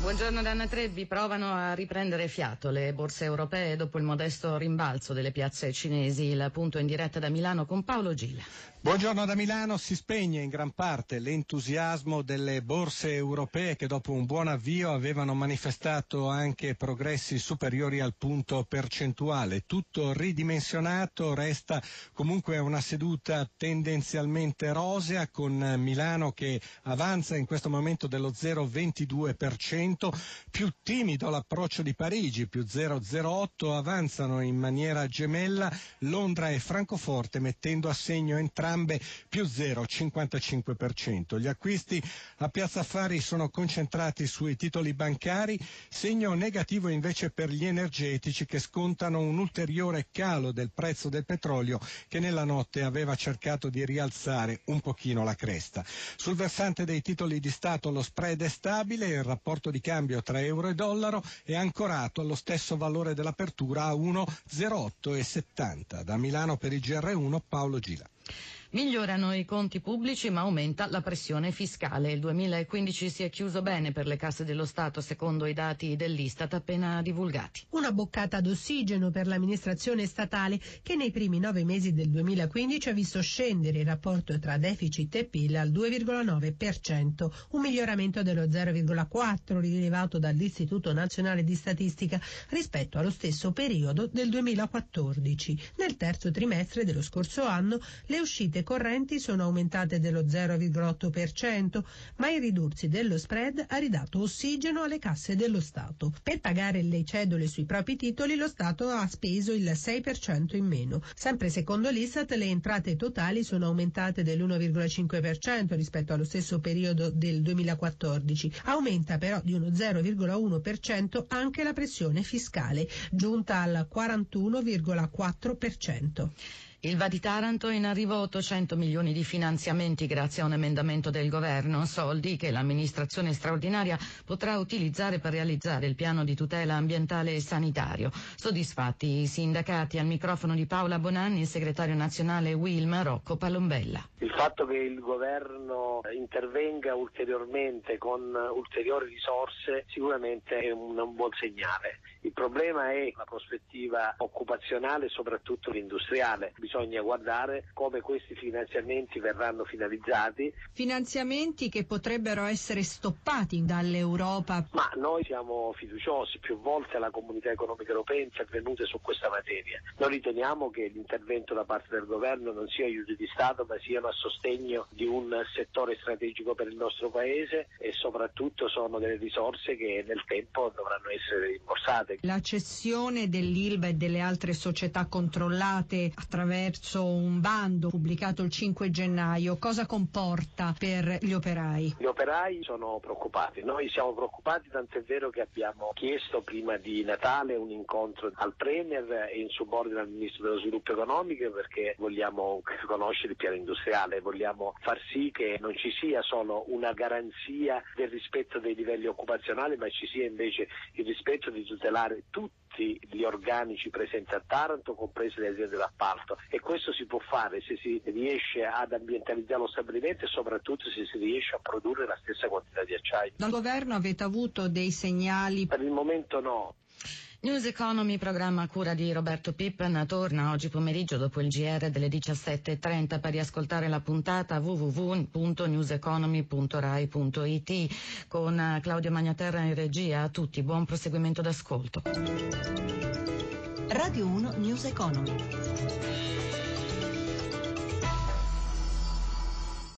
Buongiorno Danna Trebbi, provano a riprendere fiato le borse europee dopo il modesto rimbalzo delle piazze cinesi. Il punto in diretta da Milano con Paolo Gila. Buongiorno da Milano, si spegne in gran parte l'entusiasmo delle borse europee che dopo un buon avvio avevano manifestato anche progressi superiori al punto percentuale. Tutto ridimensionato, resta comunque una seduta tendenzialmente rosea con Milano che avanza in questo momento dello 0,22%, più timido l'approccio di Parigi, più 0,08, avanzano in maniera gemella Londra e Francoforte mettendo a segno entrambe più 0,55%. Gli acquisti a Piazza Affari sono concentrati sui titoli bancari, segno negativo invece per gli energetici che scontano un ulteriore calo del prezzo del petrolio che nella notte aveva cercato di rialzare un pochino la cresta. Sul versante dei titoli di Stato lo spread è stabile, il rapporto di cambio tra euro e dollaro è ancorato allo stesso valore dell'apertura a 1,0870. Da Milano per il GR1 Paolo Gila. Migliorano i conti pubblici ma aumenta la pressione fiscale. Il 2015 si è chiuso bene per le casse dello Stato secondo i dati dell'Istat appena divulgati. Una boccata d'ossigeno per l'amministrazione statale che nei primi nove mesi del 2015 ha visto scendere il rapporto tra deficit e PIL al 2,9%, un miglioramento dello 0,4 rilevato dall'Istituto Nazionale di Statistica rispetto allo stesso periodo del 2014. Nel terzo trimestre dello scorso anno le uscite rendite correnti sono aumentate dello 0,8%, ma il ridursi dello spread ha ridato ossigeno alle casse dello Stato. Per pagare le cedole sui propri titoli lo Stato ha speso il 6% in meno. Sempre secondo l'Istat le entrate totali sono aumentate dell'1,5% rispetto allo stesso periodo del 2014. Aumenta però di uno 0,1% anche la pressione fiscale, giunta al 41,4%. Il Va di Taranto in arrivo 800 milioni di finanziamenti grazie a un emendamento del governo, soldi che l'amministrazione straordinaria potrà utilizzare per realizzare il piano di tutela ambientale e sanitario. Soddisfatti i sindacati al microfono di Paola Bonanni, il segretario nazionale Wilma Rocco Palombella. Il fatto che il governo intervenga ulteriormente con ulteriori risorse sicuramente è un, un buon segnale. Il problema è la prospettiva occupazionale e soprattutto industriale. Bisogna guardare come questi finanziamenti verranno finalizzati. Finanziamenti che potrebbero essere stoppati dall'Europa. Ma noi siamo fiduciosi, più volte la comunità economica europea è intervenuta su questa materia. Noi riteniamo che l'intervento da parte del governo non sia aiuto di Stato ma siano a sostegno di un settore strategico per il nostro Paese e soprattutto sono delle risorse che nel tempo dovranno essere rimborsate state. La cessione dell'ILBA e delle altre società controllate attraverso un bando pubblicato il 5 gennaio, cosa comporta per gli operai? Gli operai sono preoccupati, noi siamo preoccupati tant'è vero che abbiamo chiesto prima di Natale un incontro al Premier e in subordine al Ministro dello Sviluppo Economico perché vogliamo conoscere il piano industriale, vogliamo far sì che non ci sia solo una garanzia del rispetto dei livelli occupazionali ma ci sia invece il rispetto di tutelare tutelare tutti gli organici presenti a Taranto, comprese le aziende d'appalto e questo si può fare se si riesce ad ambientalizzare lo stabilimento e soprattutto se si riesce a produrre la stessa quantità di acciaio. Dal governo avete avuto dei segnali? Per il momento no. News Economy, programma a cura di Roberto Pippen, torna oggi pomeriggio dopo il GR delle 17.30 per riascoltare la puntata www.newseconomy.rai.it con Claudio Magnaterra in regia. A tutti buon proseguimento d'ascolto. Radio 1 News Economy.